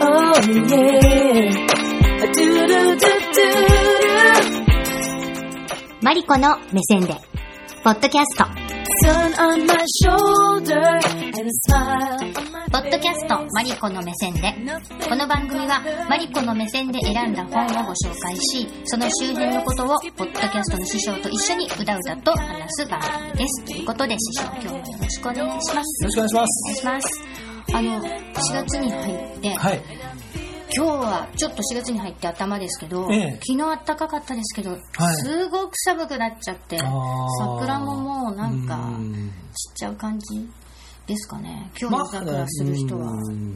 Oh yeah. Do do do do do. マリコの目線で、ポッドキャスト。Sun on my shoulder and a smile on my ポッドキャスト、マリコの目線で。この番組は、マリコの目線で選んだ本をご紹介し、その周辺のことを、ポッドキャストの師匠と一緒にうだうだと話す番組です。ということで、師匠、今日もよろしくお願いします。よろしくお願いしまお願いす。します。あの、4月に入って、はい。今日はちょっと4月に入って頭ですけど、ええ。昨日暖かかったですけど、すごく寒くなっちゃって、桜ももうなんかうん。散っちゃう感じ？ですかね。今日夜桜する人は。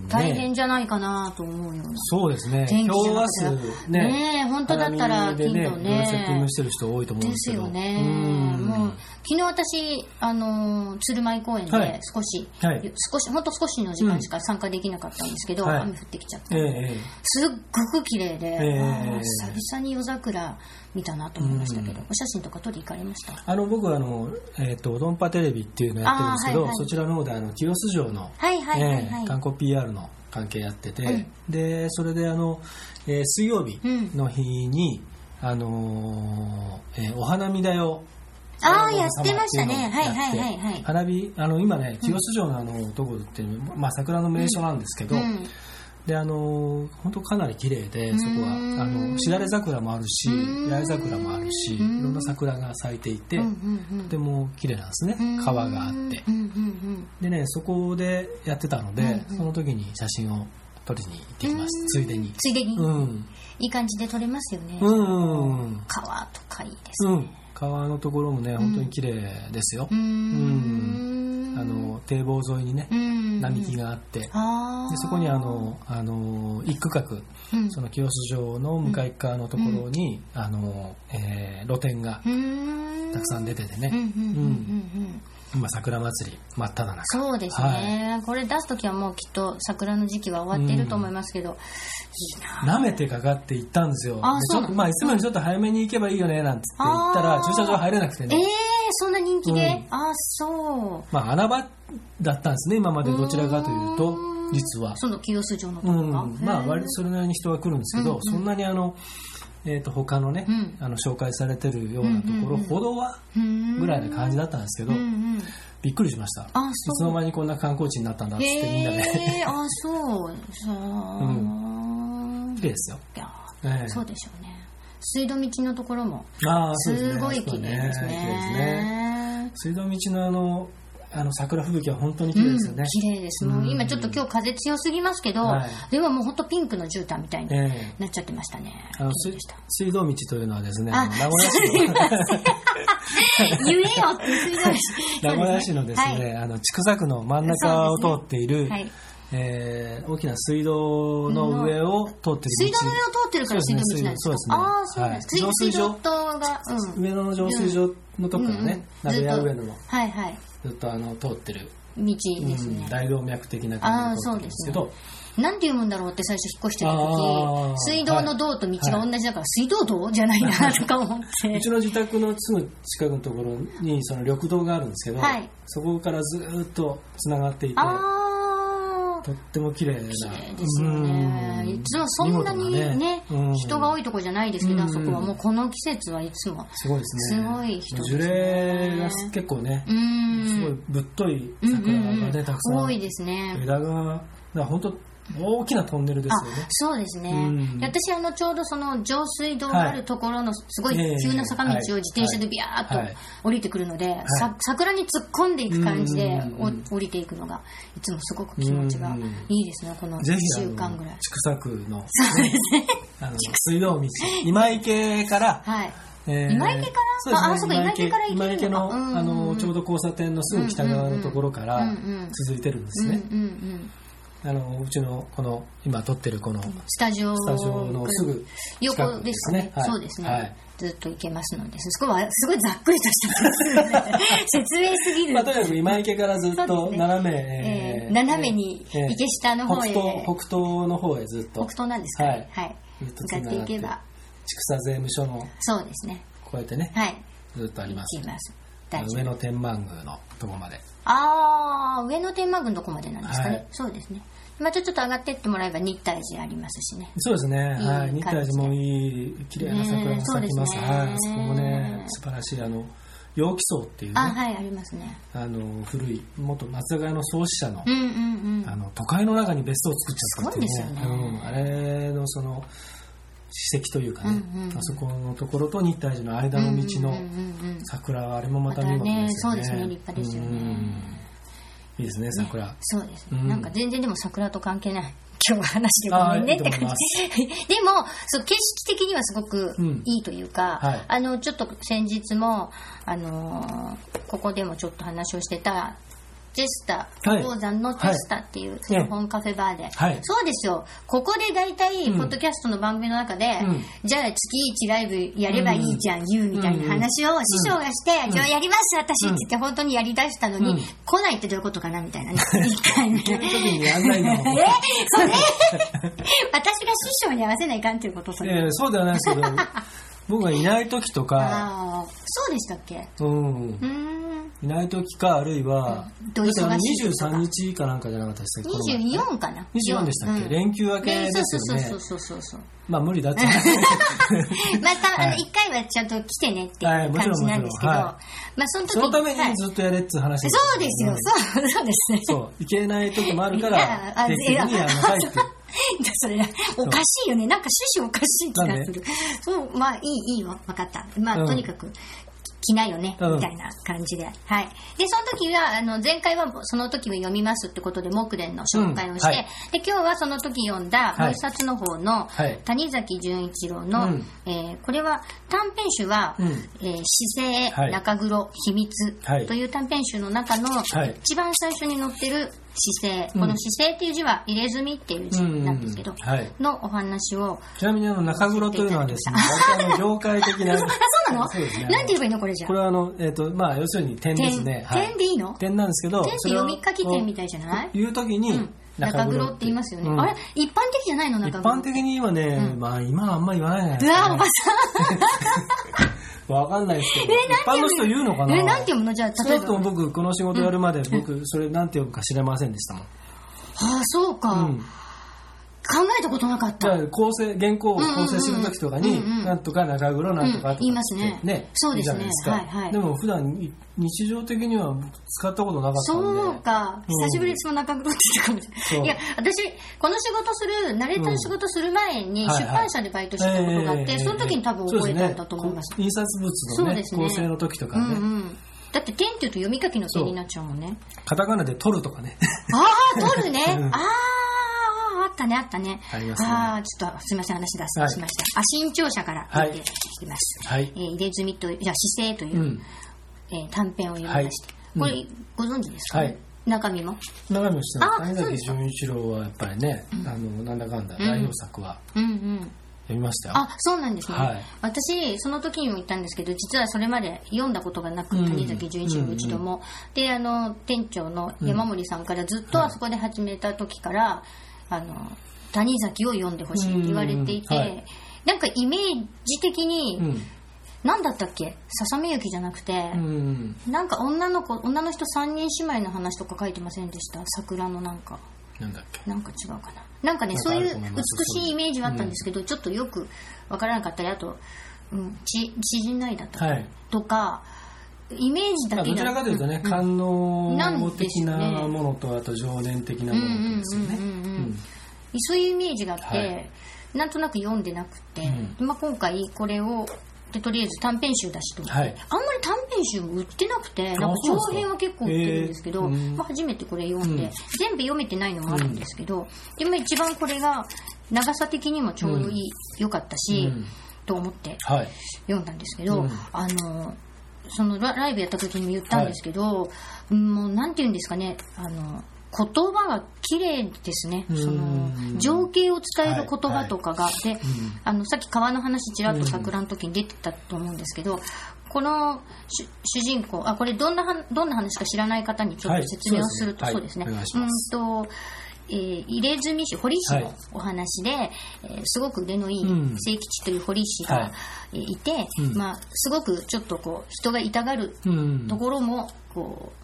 大変じゃないかなと思うような。そうですね。天気じゃなね。ねえ本当だったら花見でね、セッティングしてる人多いと思うんでですけど。すよね。うん。もう昨日私あの鶴舞公園はい。で少し、はい。少し本当少しの時間しか参加できなかったんですけど、雨降ってきちゃって、すっごく綺麗で、久々に夜桜見たなと思いましたけど、うん。お写真とか撮り行かれました？あの僕はあのえっ、とドンパテレビっていうのをやってるんですけど、そちらの方であの清洲城の、観光 PR の関係やってて、うん。でそれであの、えー水曜日うん。の日に、あのーえーお花見だよ。ああやってましたね。はいはいはいはい。花火あの今ね清洲城のあのところって、まあ、桜の名所なんですけど、うんであの本当かなり綺麗でそこはうんあのしだれ桜もあるしうん。八重桜もあるしいうん。ろんな桜が咲いていてうんうんうん。とても綺麗なんですね。うん。川があって。でねそこでやってたので、その時に写真を撮りに行ってきました。ついでに。ついでに、うん。いい感じで撮れますよね、うん川とかいいですね。うん。川のところもね本当に綺麗ですよ。うーん。あの堤防沿いにねうん並木があってであー。そこにあのあの一区画うん。その清洲城の向かい側のところに、あのえー露店がうーん。たくさん出ててうんうんうんね、うん。今桜祭り真っ只中。そうですね、これ出す時はもうきっと桜の時期は終わっていると思いますけど、いいな舐めてかかって行ったんですよ。あそうまあいつもよりちょっと早めに行けばいいよねなんつって言ったら駐車場入れなくてえー。ね、、そんな人気で、うん。あそう。まあ穴場だったんですね今までどちらかというと。うん。実は。その清洲城のとこうん。まあ割とそれなりに人が来るんですけど、うんうん。そんなにあのえー、と他のね、うん。あの紹介されてるようなところほどはうん。ぐらいな感じだったんですけど、うんうんびっくりしました。あいつの間にこんな観光地になったんだっつってみんなで。あそう。そう、綺麗ですよ、ええ。そうでしょうね水道道のところもすごい綺麗ですね。綺麗ですね。水道道のあのあの桜吹雪は本当に綺麗ですよね。うん、綺麗です。もううん今ちょっと今日風強すぎますけど、はい。でももう本当ピンクの絨毯みたいにええ。なっちゃってましたね、あの水水道道というのはですね、名古屋市の。言えよって水道市 名古屋市のですね、あの千種区の真ん中を通っている、はい、えー大きな水道の上を通っている道。水道の上を通ってるから水道道なんですか？そうですね。ああそうなんです、はい。水水道塔が、うん、上野の浄水場のとこからね、うん。うん鍋屋上野の。はいはい。ずっとあの通ってる、道ですね。うん、大動脈的な感じで通ってるんですけど。なんて読むんだろうって最初引っ越してたあ時ー水道の道と道が同じだから、水道道じゃないなとか思って。うちの自宅のすぐ近くのところにその緑道があるんですけど、はい。そこからずっとつながっていてああとっても綺麗な。綺麗ですよね。うん。いつもそんなにねうん。人が多いとこじゃないですけど、うん。あそこはもうこの季節はいつもすごいですね。すごい人です樹ね齢が結構ねう、ん。すごいぶっとい桜がね、うんたくさん。多いですね。枝がだ本当大きなトンネルですよね。あそうですね、うん。私あのちょうどその浄水道があるところのすごいええ。急な坂道をはい自転車でビャーっはい。と降りてくるので、さ桜に突っ込んでいく感じで降りていくのがいつもすごく気持ちがいいですねこの1ぜひあ週の間ぐらい。千種区の水道道今池から、はい。えー今池から？ああそうか今池から行今池のあのちょうど交差点のすぐ北側のところから続いてるんですね、うんうんうんあのうちのこの今撮ってるこのスタジオスタジオのすぐ横ですね。はい。そうですね、はい。ずっと行けますので、すごい、すごいざっくりとした説明すぎる。まあ、とにかく今池からずっと斜め、えー斜めにえー池下の方へ。北東北東の方へずっと。北東なんですかね。はい。ずっと向かっていけば。千種税務署のそうですね。こうやってねはい。ずっとあります。上の天満宮のとこまでああ上野天満宮のとこまでなんですかね、はいそうですねまたちょっと上がってってもらえば日体寺ありますしねそうですね。いいはい。日体寺もいい、綺麗な桜が咲きます。ねそうですねはい。そこもね、素晴らしい、あの、陽気荘っていうね、あはいありますねあの、古い、元松坂屋の創始者のう、んうんうんあの、都会の中に別荘を作っちゃったっていうね。ねうん。あれのその、史跡というかね、うんうん。あそこのところと日体寺の間の道のうんうんうんうん桜はあれもまた見事ですよね。そうですね立派ですよね。うんいいですね、桜。そうですね、うん。なんか全然でも桜と関係ない今日は話でごめんねって感あじで もそう景色的にはすごくうん。いいというか、はい。あのちょっと先日も、あのーここでもちょっと話をしてたテスタはい。鉱山のテスタっていう古本カフェバーで、はい。そうですよここで大体うん。ポッドキャストの番組の中で、うん。じゃあ月1ライブやればいいじゃん、言うみたいな話を師匠がして、じゃあやります私って言って本当にやりだしたのに、うん。来ないってどういうことかなみたいなね。一回目そういう時にやんないの。え？それ？私が師匠に合わせないかんっていうこと？それ、えーそうではないですけど、僕がいない時とか、そうでしたっけ？うんいない時か、あるいは、うん。だってあの23日かなんかじゃなかったでしたっけこの前。24かな。24でしたっけ、うん。連休明けねですよね。そう。そうそうそうまあ無理だって。また、はい。一回はちゃんと来てねっていう感じなんですけど、もちろん。はまあその時そのためはい。にずっとやれっていう話そうですよ、ん。そう、そうですね。そう、いけない時もあるから、あ定期的にやらなさいって。それおかしいよね。なんか趣旨おかしい気がする。そう、まあいい、いいわ。分かった。まあ、うん。とにかく。来ないよね、うん。みたいな感じで。はい。で、その時は、あの、前回はその時を読みますってことで、木蓮の紹介をして、うん。はい。で、今日はその時読んだ、はい。もう一冊の方の、はい。谷崎潤一郎の、うん。えーこれは短編集は、うん。えー姿勢、はい。中黒、秘密はい。という短編集の中の、はい。一番最初に載ってる姿勢、うん。この姿勢っていう字は入れ墨っていう字なんですけど、のお話を、ちなみにあの中黒というのはですね、割とあの業界的な。あ、そうなの？そうですね。なんて言えばいいのこれじゃこれはあの、えっ、と、まあ、要するに点ですね。点。点でいいの？点なんですけど、点って読み書き点みたいじゃない？言うときに、うん。中黒って言いますよね。うん。あれ？一般的じゃないの？一中黒。般的にはね、うん。まあ今はあんま言わないじゃないですうわ、おか、ばね。さわかんないですけど、え一般の人言うのかん。な？え、なんて読むの？じゃあ、ち例えば。ょっと僕、この仕事やるまで、僕、それなんて読むか知れませんでしたもん。ああ、そうか。うん考えたことなかった。じゃあ構成、原稿を構成するときとかに、なんとか中黒なんとかとかって、うん言いますねそうですねいいじゃないですか。はいはいでも普段い日常的には使ったことなかった。そうか。うん久しぶりにその中黒って言ったかもしれそうない。いや、私、この仕事する、ナレーターの仕事する前に、出版社でバイトしてたことがあって、ええその時に多分覚えたんだと思います。印刷物の構成の時とかね。だって、点っていうと読み書きの点になっちゃうもんね。カタカナで取るとかね。ああ、取るね。あ、あったね、あったね。ありますねああ、ちょっと、すみません、話脱線しました。あ、新潮社から出ていきます。はいえ。ー入れ墨と、じゃあ姿勢というう、ん。えー短編を読みまして。はいこれ、ご存知ですか、はい中身も？長見してます。あ谷崎潤一郎はやっぱりね、あの、なんだかんだうん代表作はうんうん。読みましたよ。あ、そうなんですね。はい私、その時にも言ったんですけど、実はそれまで読んだことがなく、うん谷崎潤一郎の一度も。で、あの、店長の山森さんからずっとあそこで始めた時から、あの、谷崎を読んでほしいって言われていて、うんはいなんかイメージ的に、うん。何だったっけ？ささめゆきじゃなくて、うん。なんか女の子、女の人3人姉妹の話とか書いてませんでした？桜のなんか。なんだっけ？なんか違うかな。なんかね、そういう美しいイメージはあったんですけど、ちょっとよくわからなかったり、あと、うん、ち、知人ないだったはい。とか、イメージだけどちらかというとね、うん。官能的なものと、あと情念的なものとですよね。うんうんうんうんうんうんそういうイメージがあって、はい。なんとなく読んでなくて、うまあ、今回これをでとりあえず短編集だしと。はい。あんまり短編集も売ってなくてなんか長編は結構売ってるんですけど、まあ、初めてこれ読んで、うん。全部読めてないのもあるんですけど、でも一番これが長さ的にもちょうどいい、良かったし、うんと思ってはい。読んだんですけど、うん。あのそのラライブやった時にも言ったんですけど、もうなんて言うんですかねあの言葉が綺麗ですね、うん。その情景を伝える言葉とかが、で、ん。あのさっき川の話ちらっと桜の時に出てたと思うんですけど、この主主人公あこれどんなはどんな話か知らない方にちょっと説明をすると、はい。そうですね。うんとえー入れ墨師堀師のお話で、えーすごく腕のいいうん。清吉という堀師が、はい。て、うん。まあ、すごくちょっとこう人が痛がるうん。ところもこう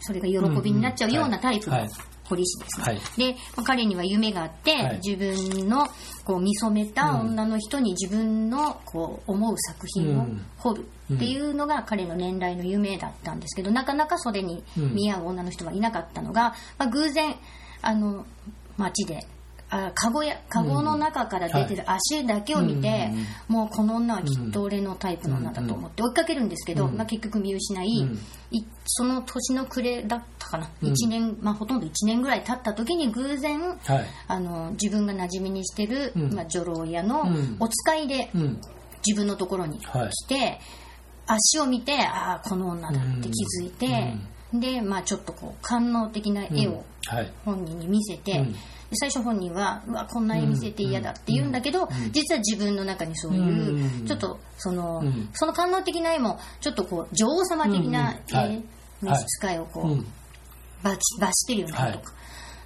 それが喜びになっちゃうようなタイプのはい。彫り師ですね。はい。で、まあ彼には夢があって、はい。自分のこう見初めた女の人に自分のこう思う作品を彫るっていうのが彼の年来の夢だったんですけど、なかなかそれに見合う女の人はいなかったのが、まあ、偶然、あの、街で、あカゴやカゴの中から出てる足だけを見て、もうこの女はきっと俺のタイプの女だと思って追いかけるんですけど、まあ、結局見失い,、うん。いその年の暮れだったかな、うん。一年まあ、ほとんど1年ぐらい経った時に偶然はい。あの自分が馴染みにしてる、うん。まあ、女郎屋のうん。お使いでうん。自分のところにはい。来て、足を見てああこの女だって気づいて、で、まあ、ちょっとこう官能的な絵をはい。本人に見せて、うん。で最初本人はうわこんな絵見せて嫌だって言うんだけど、実は自分の中にそういう、うん。ちょっとその、うん。その官能的な絵もちょっとこう女王様的な絵召使いをこう、うん。罰罰してるよねとか、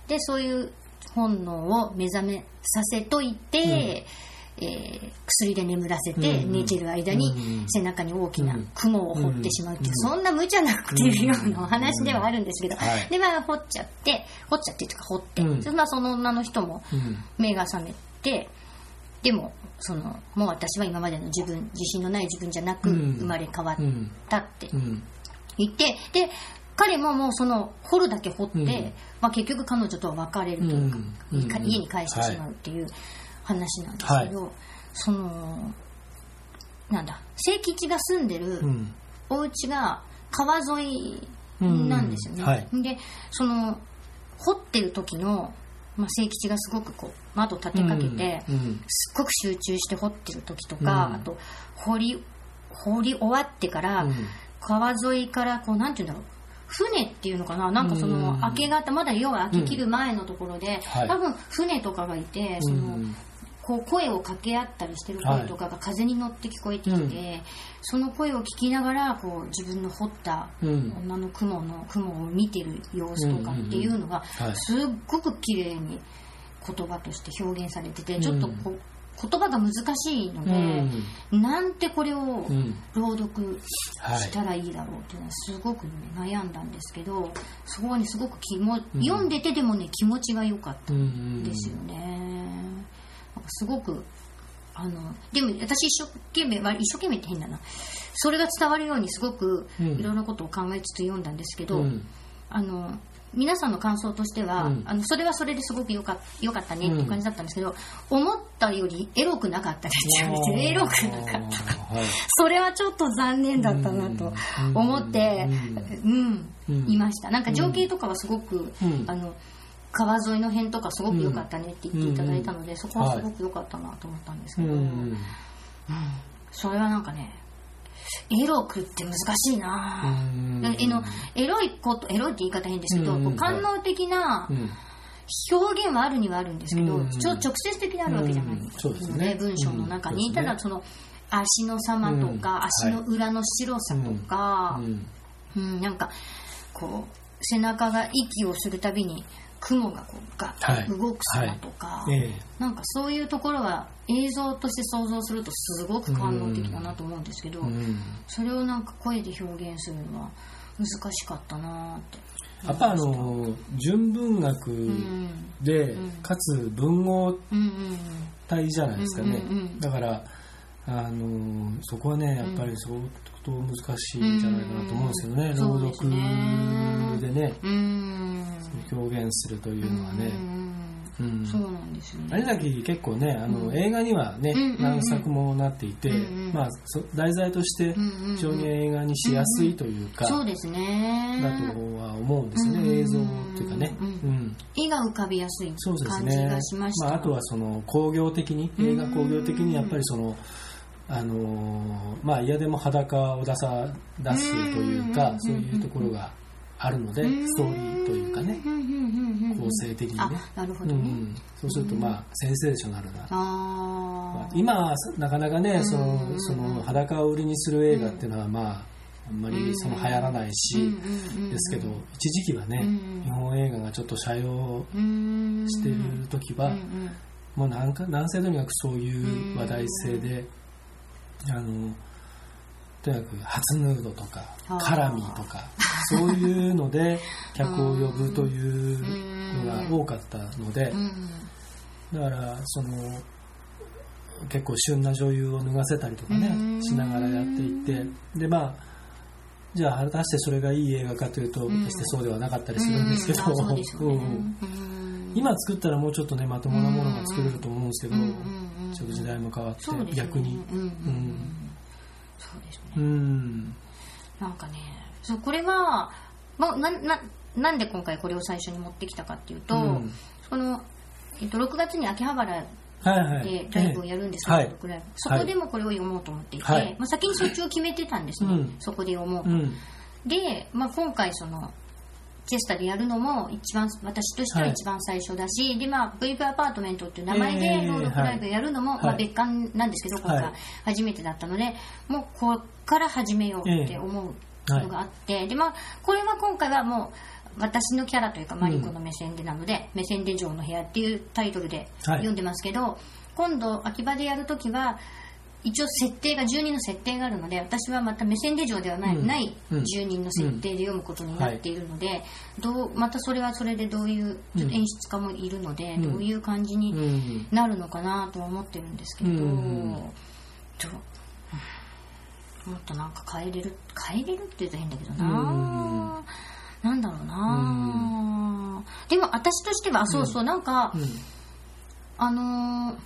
でそういう本能を目覚めさせといて、えー薬で眠らせてうん寝てる間にうん背中に大きな雲を掘ってしまうっていう、うんそんな無茶なっていうようなお話ではあるんですけど、はい。でまあ掘っちゃって掘っちゃってっていうか掘って、うん。でまあ、その女の人もうん。目が覚めてでもそのもう私は今までの自分自信のない自分じゃなくうん。生まれ変わうんったってうん。言ってで彼ももうその掘るだけ掘って、うん。まあ、結局彼女とは別れるというか、家に帰してしまうっていう話なんですけど、そのなんだ清吉が住んでるうん。お家が川沿いなんですよね、うん。はい。でその掘ってる時の、まあ、清吉がすごくこう窓立てかけて、うんすっごく集中して掘ってる時とか、うん。あと掘り掘り終わってから、うん。川沿いからこうなんていうんだろう船っていうのかななんかそのうん。明け方まだ夜が明けきる前のところで、はい。多分船とかがいてその、うんこう声を掛け合ったりしてる声とかが風に乗って聞こえてきて、その声を聞きながらこう自分の掘ったうん。女の雲の雲を見てる様子とかっていうのがはい。すっごく綺麗に言葉として表現されててちょっとこう言葉が難しいので、なんてこれをうん。朗読はいしたらいいだろうっていうのはすごく、ね、悩んだんですけどそこはねすごく気も、うん。読んでてでもね気持ちが良かったうんんですよね。なんかすごくあのでも私一生懸命まあ一生懸命って変だな。それが伝わるようにすごくうん。いろんなことを考えつつ読んだんですけど、うん。あの皆さんの感想としては、うん。あのそれはそれですごくよかよかったねっていう感じだったんですけど、思ったよりエロくなかったですよね。エロくなかった。はい。それはちょっと残念だったなと思って、うん。うん。いました。なんか情景とかはすごく、うん。あの川沿いの辺とかすごく良かったねって言っていただいたので、そこはすごく良かったなと思ったんですけど、うん。それはなんかねエロくって難しいな、エロいことエロいって言い方変ですけど、官能的なうん。表現はあるにはあるんですけど、うん。ちょ直接的にあるわけじゃないうん。そうですね。文章の中に、うん。ただその足の様とか、うん。足の裏の白さとか、うん。うんなんかこう背中が息をするたびに雲がこうがはい。動く様とか、ええ。なんかそういうところは映像として想像するとすごく官能的だなと思うんですけど、うん。それをなんか声で表現するのは難しかったなってやっぱあの純文学うん。でうん。かつ文豪体じゃないですかね。だからあのそこはねやっぱり相当難しいんじゃないかなと思うんですけどね。うん。朗読ね。でね表現するというのはね。うんうんそうなんですよね。有崎結構ねあの、うん。映画にはね、何作もなっていて、まあ、そ題材として非常に映画にしやすいというか、そうですね。だとは思うんですよね、映像っていうかね、うんうん。絵が浮かびやすい感じねがしました。あ、あとはその工業的に映画工業的にやっぱりそのあのーまあ嫌でも裸を出さ出すというかうん。そういうところがあるのでストーリーというかね構成的にね。あなるほどね、うん、そうするとまあセンセーショナルな。あー。今はなかなかねそのその裸を売りにする映画っていうのはまああんまりその流行らないしですけど一時期はねうん日本映画がちょっと斜陽うん。してる時はもうなんか何世とにかくそういう話題性であのとにかく初ヌードとかカラミとかそういうので 客を呼ぶというのが多かったのでうん。だからその結構旬な女優を脱がせたりとかねうん。しながらやっていってでまあじゃあ果たしてそれがいい映画かというとん。決してそうではなかったりするんですけど、今作ったらもうちょっとねまともなものが作れると思うんですけど、ちょっと時代も変わって逆に。うん。そうですね。うん。なんかねそうこれは、まあ、なななんで今回これを最初に持ってきたかっていうと、うん。その、えっと、6月に秋葉原はいはい。でライブをやるんですけど、はい。僕ライブそこでもこれを読もうと思っていて、はい。まあ、先にそっちを決めてたんですね、うん。そこで読もうと、うん。で、まあ、今回そのチェスタでやるのも一番私としては一番最初だし、でまあ VV アパートメントっていう名前えでー朗読ライブをやるのも、はい。まあ、別館なんですけど今はい。回初めてだったので、もうこっから始めようって思うのがあって、でまあこれは今回はもう私のキャラというかマリコの目線でなので「目線で城の部屋」っていうタイトルではい。読んでますけど、今度秋葉でやるときは一応設定が住人の設定があるので私はまた目線で城ではない,、うん。ないうん。住人の設定で読むことになっているので、どうまたそれはそれでどういうちょっと演出家もいるので、うん。どういう感じにうん。なるのかなとは思ってるんですけど、うんもっとなんか変えれる変えれるって言うと変だけどな、うん。なんだろうな、でも私としてはそうそう、なんか、うん。あのー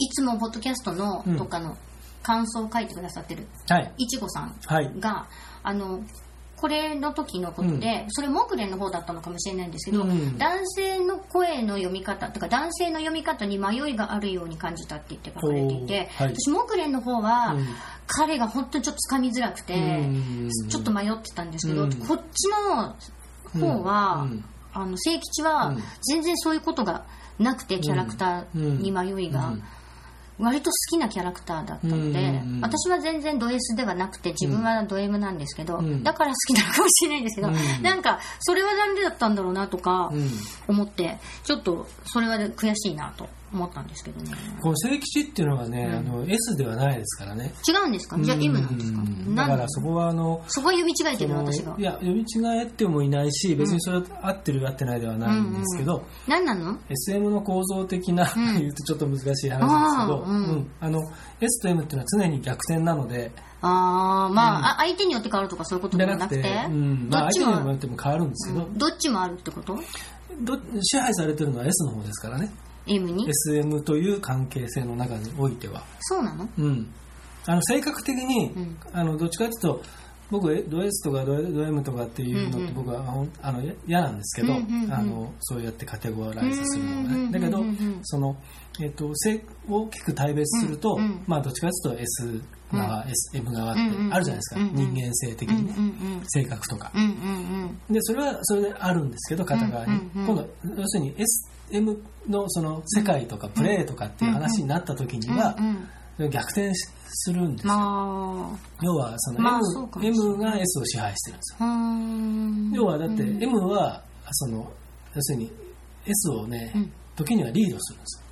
いつもポッドキャストのうんとかの感想を書いてくださってるはい。いちごさんはい。が、あのこれの時のことで、それ木蓮の方だったのかもしれないんですけど、うん男性の声の読み方とか男性の読み方に迷いがあるように感じたって言って書かれていて、はい。私木蓮の方は、うん。彼が本当にちょっとつかみづらくて、うん。ちょっと迷ってたんですけど、うん。こっちの方は、うん。あの清吉はうん。全然そういうことがなくてキャラクターに迷いが、うん割と好きなキャラクターだったので、うん私は全然ド S ではなくて自分はド M なんですけど、うん。だから好きなのかもしれないんですけど、うん。なんかそれはなんでだったんだろうなとかうん思ってちょっとそれは悔しいなと思ったんですけどね。この聖吉っていうのはね、うん。あの S ではないですからね。違うんですか？じゃあ M なんですか？だからそこはあのそこは読み違えてる私が。いや読み違えてもいないし別にそれは合ってる合ってないではないんですけど、何なの？SM の構造的な、ん。言うとちょっと難しい話ですけど、うん。うん。あの S と M っていうのは常に逆転なのでああまあ、うん。あ相手によって変わるとかそういうことではなくて？うん。まあ、どっちも相手にもよっても変わるんですけど、うん。どっちもあるってこと？ど支配されてるのは S の方ですからね M に？SM という関係性の中においては、そうなの？うん、あの性格的に、うん。あのどっちかというと僕えド S とかドド M とかっていうのうんうんって僕はあのあのや嫌なんですけど、うんうんうん。あのそうやってカテゴライズするのがうんうんうんうんねだけどその、えっと性大きく大別すると、うんうんまあどっちかというと S 側、S M 側ってうんうんうんあるじゃないですか、うんうん。人間性的うんにね、うん。性格とか。うんうんうん。でそれはそれであるんですけど片側に、うんうん。うん今度要するに SM のその世界とかプレーとかっていう話になった時には、逆転しするんですよ。ま要はその M,、まあ M が S を支配してるんですよ。要はだってうん。M はその要するに S をね、うん。時にはリードするんです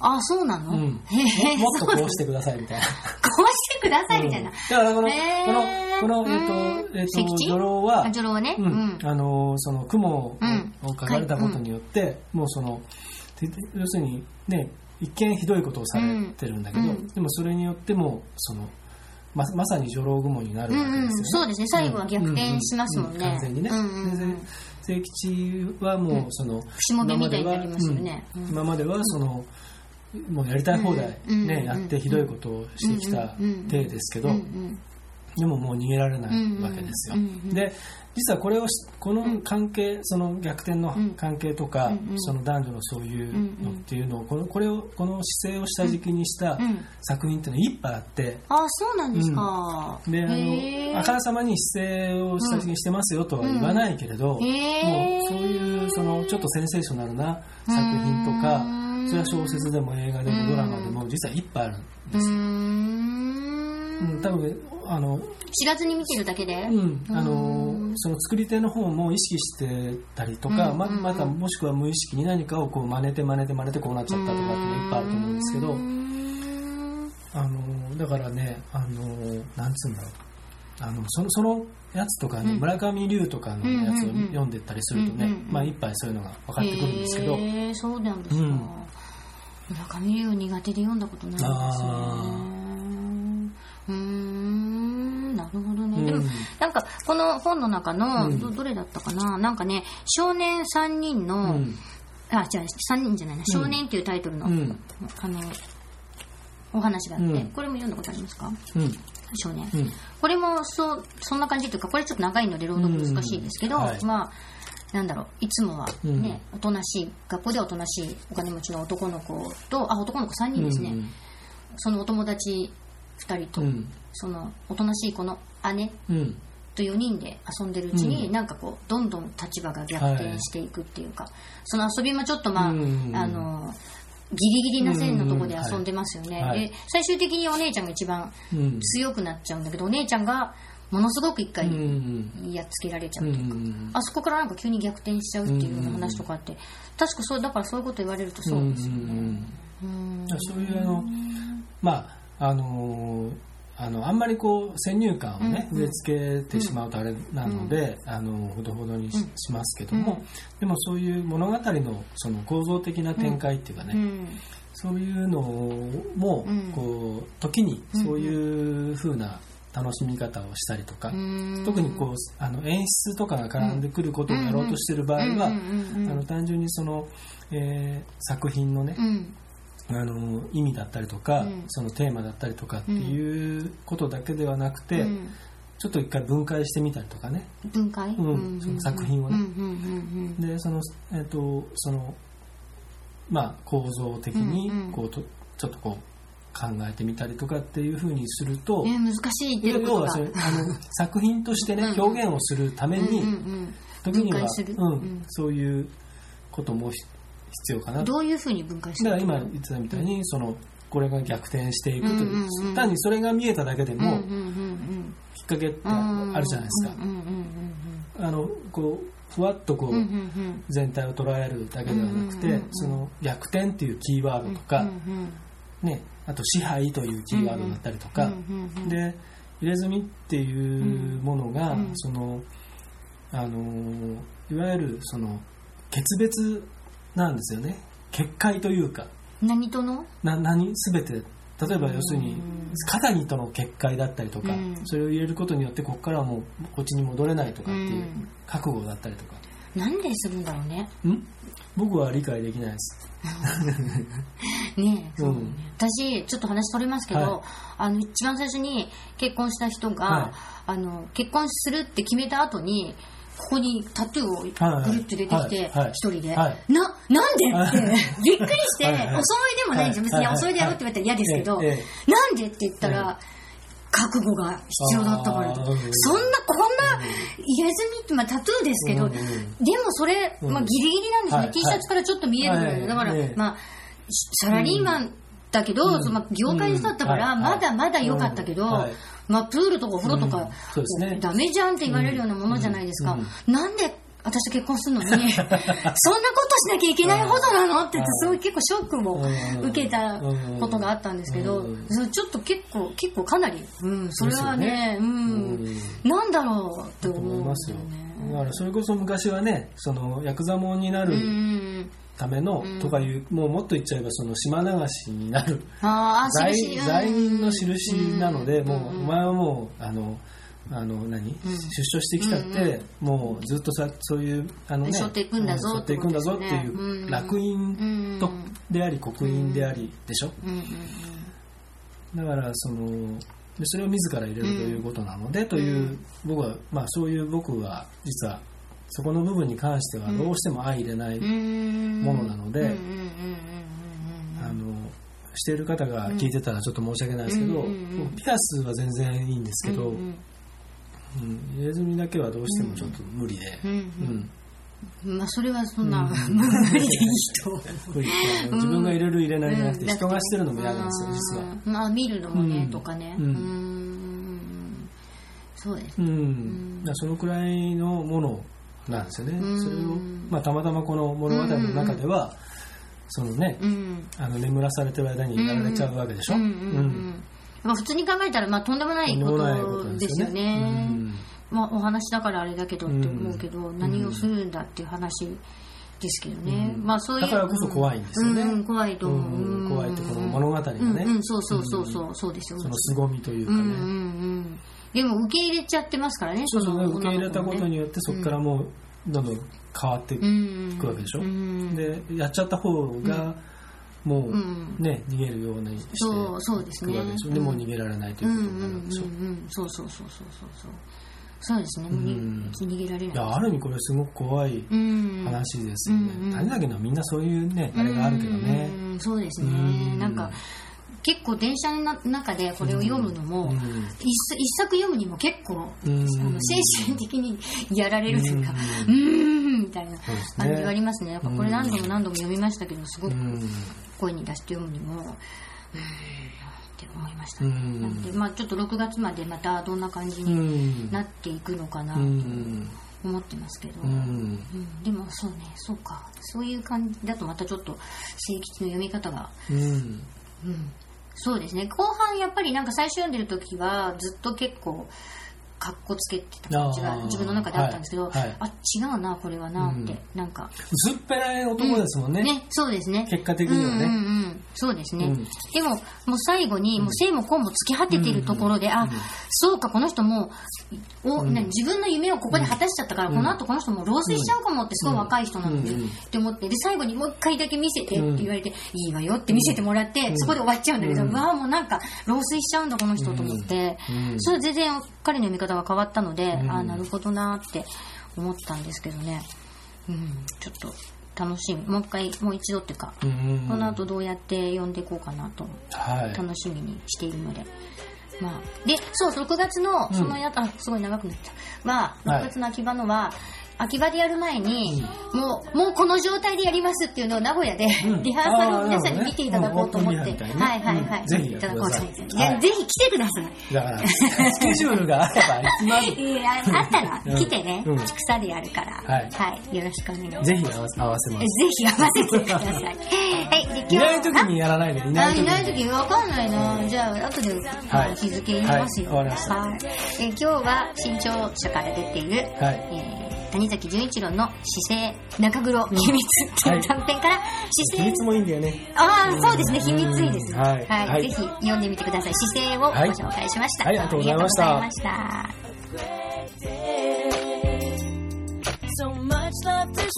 あそうなの、よ、うん、ももっとこうしてくださいみたいな。こうしてくださいみたいな、うん。だからこの、このこのえっ、うんとえっ、と石吉女郎はあ女郎はね、ううん。んあのその雲を,、うん。書かれたことによって、もうそのて要するにね一見ひどいことをされてるんだけど、うん。でもそれによってもそのままさに女郎雲になるわけですよね、うんうん。そうですね。最後は逆転しますもんね。うう完全にね、うんうんうん。で清吉はもうその、しもべみたいになりますよね。うん。うん。今まではその、もうやりたい放題、うん。ねうん。やってひどいことをしてきた体ですけど、うんうんでももう逃げられないわけですよ。で実はこれをしこの関係その逆転の関係とか、その男女のそういうのっていうのをこのこれをこの姿勢を下敷きにしたうん。作品っていうのはいっぱいあって。あそうなんですか、であのあからさまに姿勢を下敷きにしてますよとは言わないけれど、もうそういうそのちょっとセンセーショナルな作品とかうん。それは小説でも映画でもドラマでも実はいっぱいあるんうですうんん多分あの知らずに見てるだけで、うん、あのうん。その作り手の方も意識してたりとか、うんままたもしくは無意識に何かをこう真似て真似て真似てこうなっちゃったとかっていっぱいあると思うんですけどあのだからねあのなんつうんだろう。あのそのそのやつとかね、うん。村上龍とかのやつをうんうんうん読んでったりするとね、うんうんうんまあ一杯そういうのが分かってくるんですけど、へえそうなんですか、うん。村上龍苦手で読んだことないんですねうーんなるほどね、でもうんなんかこの本の中の、うん。どどれだったかな？なんかね少年3人うの、ん。あ違う3人じゃないな「少年」っていうタイトルの、うん。あのお話があって、うん。これも読んだことありますか？うん。少年、うん。これもそうそんな感じというかこれちょっと長いので朗読難しいですけど、うんはい。まあなんだろういつもはね、うん。おとなしい学校ではおとなしいお金持ちの男の子とあ男の子3人ですね、そのお友達2人と、うん。そのおとなしい子の姉うん。と4人で遊んでるうちに、うん。なんかこうどんどん立場が逆転していくっていうか、その遊びもちょっとまあ、うんあのギリギリな線のところで遊んでますよね、うんはい。で最終的にお姉ちゃんが一番うん。強くなっちゃうんだけどお姉ちゃんがものすごく一回うんやっつけられちゃううというか、んあそこからなんか急に逆転しちゃうっていうような話とかあって確かそうだからそういうこと言われるとそうですよね。うん。そういうあのまああのあのあんまりこう先入観をね、植え付けてしまうとあれなので、あのほどほどにし,、うん。ますけども、うん。でもそういう物語のその構造的な展開っていうかね、うん。そういうのも、うん。こう時にそういう風な楽しみ方をしたりとか、うん。特にこうあの演出とかが絡んでくることをやろうとしてる場合は、単純にその、えー作品のね、うんあの意味だったりとか、うん。そのテーマだったりとかっていうことだけではなくて、うん。ちょっと一回分解してみたりとかね。分解、うん。その作品をね。でその,、えっとそのまあ、構造的にこうとちょっとこう考えてみたりとかっていうふうにすると、うんえ難しい言ってることあの 作品としてね表現をするために、時にはうん。うん。そういうこともひ必要かなどういうふうに分解するだから今言ってたみたいに、そのこれが逆転していくという,、うんうんうん単にそれが見えただけでも、きっかけってうんあるじゃないですか、あのこうふわっとこう、全体を捉えるだけではなくて、その逆転っていうキーワードとか、ね、あと支配というキーワードだったりとか、で入れ墨っていうものが、うんそのあのいわゆるその決別なんですよね。結界というか。何との？な何？全て。例えば要するにうん肩にとの結界だったりとか、うん。それを入れることによってここからはもうこっちに戻れないとかっていううん。覚悟だったりとか、なんでするんだろうね。ん？僕は理解できないです。ねえ、うん。私ちょっと話取れますけど、はい。あの一番最初に結婚した人が、はい。あの結婚するって決めた後にここにタトゥーをぐるっと出てきて一人で、はい。ななんでって。びっくりして、お揃い。でもないじゃん別にはいお揃いでやろうって言われたら嫌ですけど、なんでって言ったら、は覚悟が必要だったから。そんなこんな入れ墨って、まあ、タトゥーですけど、でもそれ、まあ、ギリギリなんですね、はい T シャツからちょっと見えるぐらだから、ええ。まあサラリーマンだけど、うん。そのまあ、業界の人だったから、うん。まだまだ良かったけど、まあ、プールとかお風呂とか、うんダメじゃんって言われるようなものじゃないですか、うんなんで私と結婚するの？に そんなことしなきゃいけないほどなの？って言ってすごい結構ショックも受けたことがあったんですけど、ちょっと結構結構かなり、うん、それはねね。うん。うん。なんだろうって思思いうんますよ。ね。だからそれこそ昔はねそのヤクザモンになうるんための、うん。とかいうもうもっと言っちゃえばその島流しになる。ああ、罪人の印なので、うん。もう、お前はもうあのあの何、出所してきたって、もうずっとさそういうあのね背負っていくんだぞっていう楽印とうんであり刻印でありでしょ、うんうんだからそのでそれを自ら入れるということなので、という僕はまあそういう僕は実はそこの部分に関してはどうしても相入れない、うん。ものなのでうんうんうんうんあのしている方が聞いてたらちょっと申し訳ないですけど、うんうんうんピアスは全然いいんですけど、うんうん入れ墨だけはどうしてもちょっと無理で、うんうん。うん。うんまあそれはそんなうん。無理でいい人無理。あの自分が入れる入れないじゃなくて、うん。人がしてるのも嫌なんですよ実は。うんまあ見るのもね、うんとかね。ううん。ん。そうですうん、だからそのくらいのものなんですよね、うん。それを、まあ、たまたまこの物語の中では、そのね、うん。あの眠らされてる間にやられちゃうわけでしょ、うん。うん。うん。まあ、普通に考えたら、まあ、とんでもないことんですすよよね。まあ、お話だからあれだけどって思うけど、ん。何をするんだっていう話ですけどね。うん。まあ、そういう。だからこそ怖いんですよね。うん。うん。怖いと思う。うん。うん怖いってこの物語がね。うん。うん、そうそうそうそう、そうですよ。その凄みというかね、うん。うん。うん。でも、受け入れちゃってますからね、そうそうの受け入れたことによってそこからもうどんどん変わっていうんくわけでしょ、うんでやっちゃった方がもううん。ね、逃げるようにしてそうそうですね。いくわけでしょ。でもう逃げられないということうんうんうんになるでしょ、うん。そうそうそうそうそうそう。そうですね、もうん。逃げられない。いやある意味これすごく怖いうん。話ですよね、うんうん。谷崎みんなそういうねあれがあるけどね。うん。そうですね。うん。なんか結構電車の中でこれを読むのも、うん。一一作読むにも結構、うん。あの精神的にやられるというかううんーんみたいな感じがあねりますね。やっぱこれ何度も何度も読みましたけどすごくうん。声に出して読むにもうーん。って思いました。ね、うん。なのでまあちょっと6月までまたどんな感じうにん。なっていくのかなうとん思ってますけど、うん。うん。でもそうねそうか。そういう感じだとまたちょっと聖吉の読み方がうん。うんそうですね。後半やっぱりなんか最初読んでる時はずっと結構かっこつけてた感じが自分の中であったんですけど、はい。はい。あ違うなこれはなって、うんなんか。薄っぺらい男ですもんね、ねそうですね。結果的にはね。うんうんうん、そうですね、うん。でももう最後にもう生も根も突き果ててるところで、あそうかこの人もうお、うん。ね自分の夢をここで果たしちゃったから、この後この人もう老衰しちゃうかもってすごい若い人なのに、うん。うん。って思ってで最後にもう一回だけ見せてって言われて、いいわよって見せてもらって、そこで終わっちゃうんだけど、ううんわあもうなんか老衰しちゃうんだこの人と思って、うん。それ全然彼の読み方が変わったので、うん。ああなるほどなって思ったんですけどね、うん、ちょっと楽しみ。もう一回もう一度っていうか、うんこの後どうやって読んでいこうかなとはい。楽しみにしているので。まあ、で、そう、6月の、そのや、あ、すごい長くなった。まあ、はい。6月の秋葉のは、秋葉でやる前に、もう、もうこの状態でやりますっていうのを名古屋で、うん。リハーサルを皆さんに見ていただこうと思って、ねうん。はいはいはい、うん。ぜひい。ただこうと思って、はい。ぜひ来てください。だからスケジュールがあれば行きます いやあったらうん。来てね、うん。草でやるから、はい。よろしくお願いします。ぜひ合わせます。ぜひ合わせてください。はい、で今日いない時にやらないでいあない時にいない時？わかんないな。じゃあ、後で、はい。日付言いますよ。はい。はい。え今日は新潮社から出ている、はい。えー谷崎潤一郎の姿勢中黒秘密っていう短編から姿勢、秘密もいいんだよね。ああ、そうですね、秘密いいですね。はいはい、はい。ぜひ読んでみてください。姿勢をごはい。紹介しました。はいありがとうございました。So much love to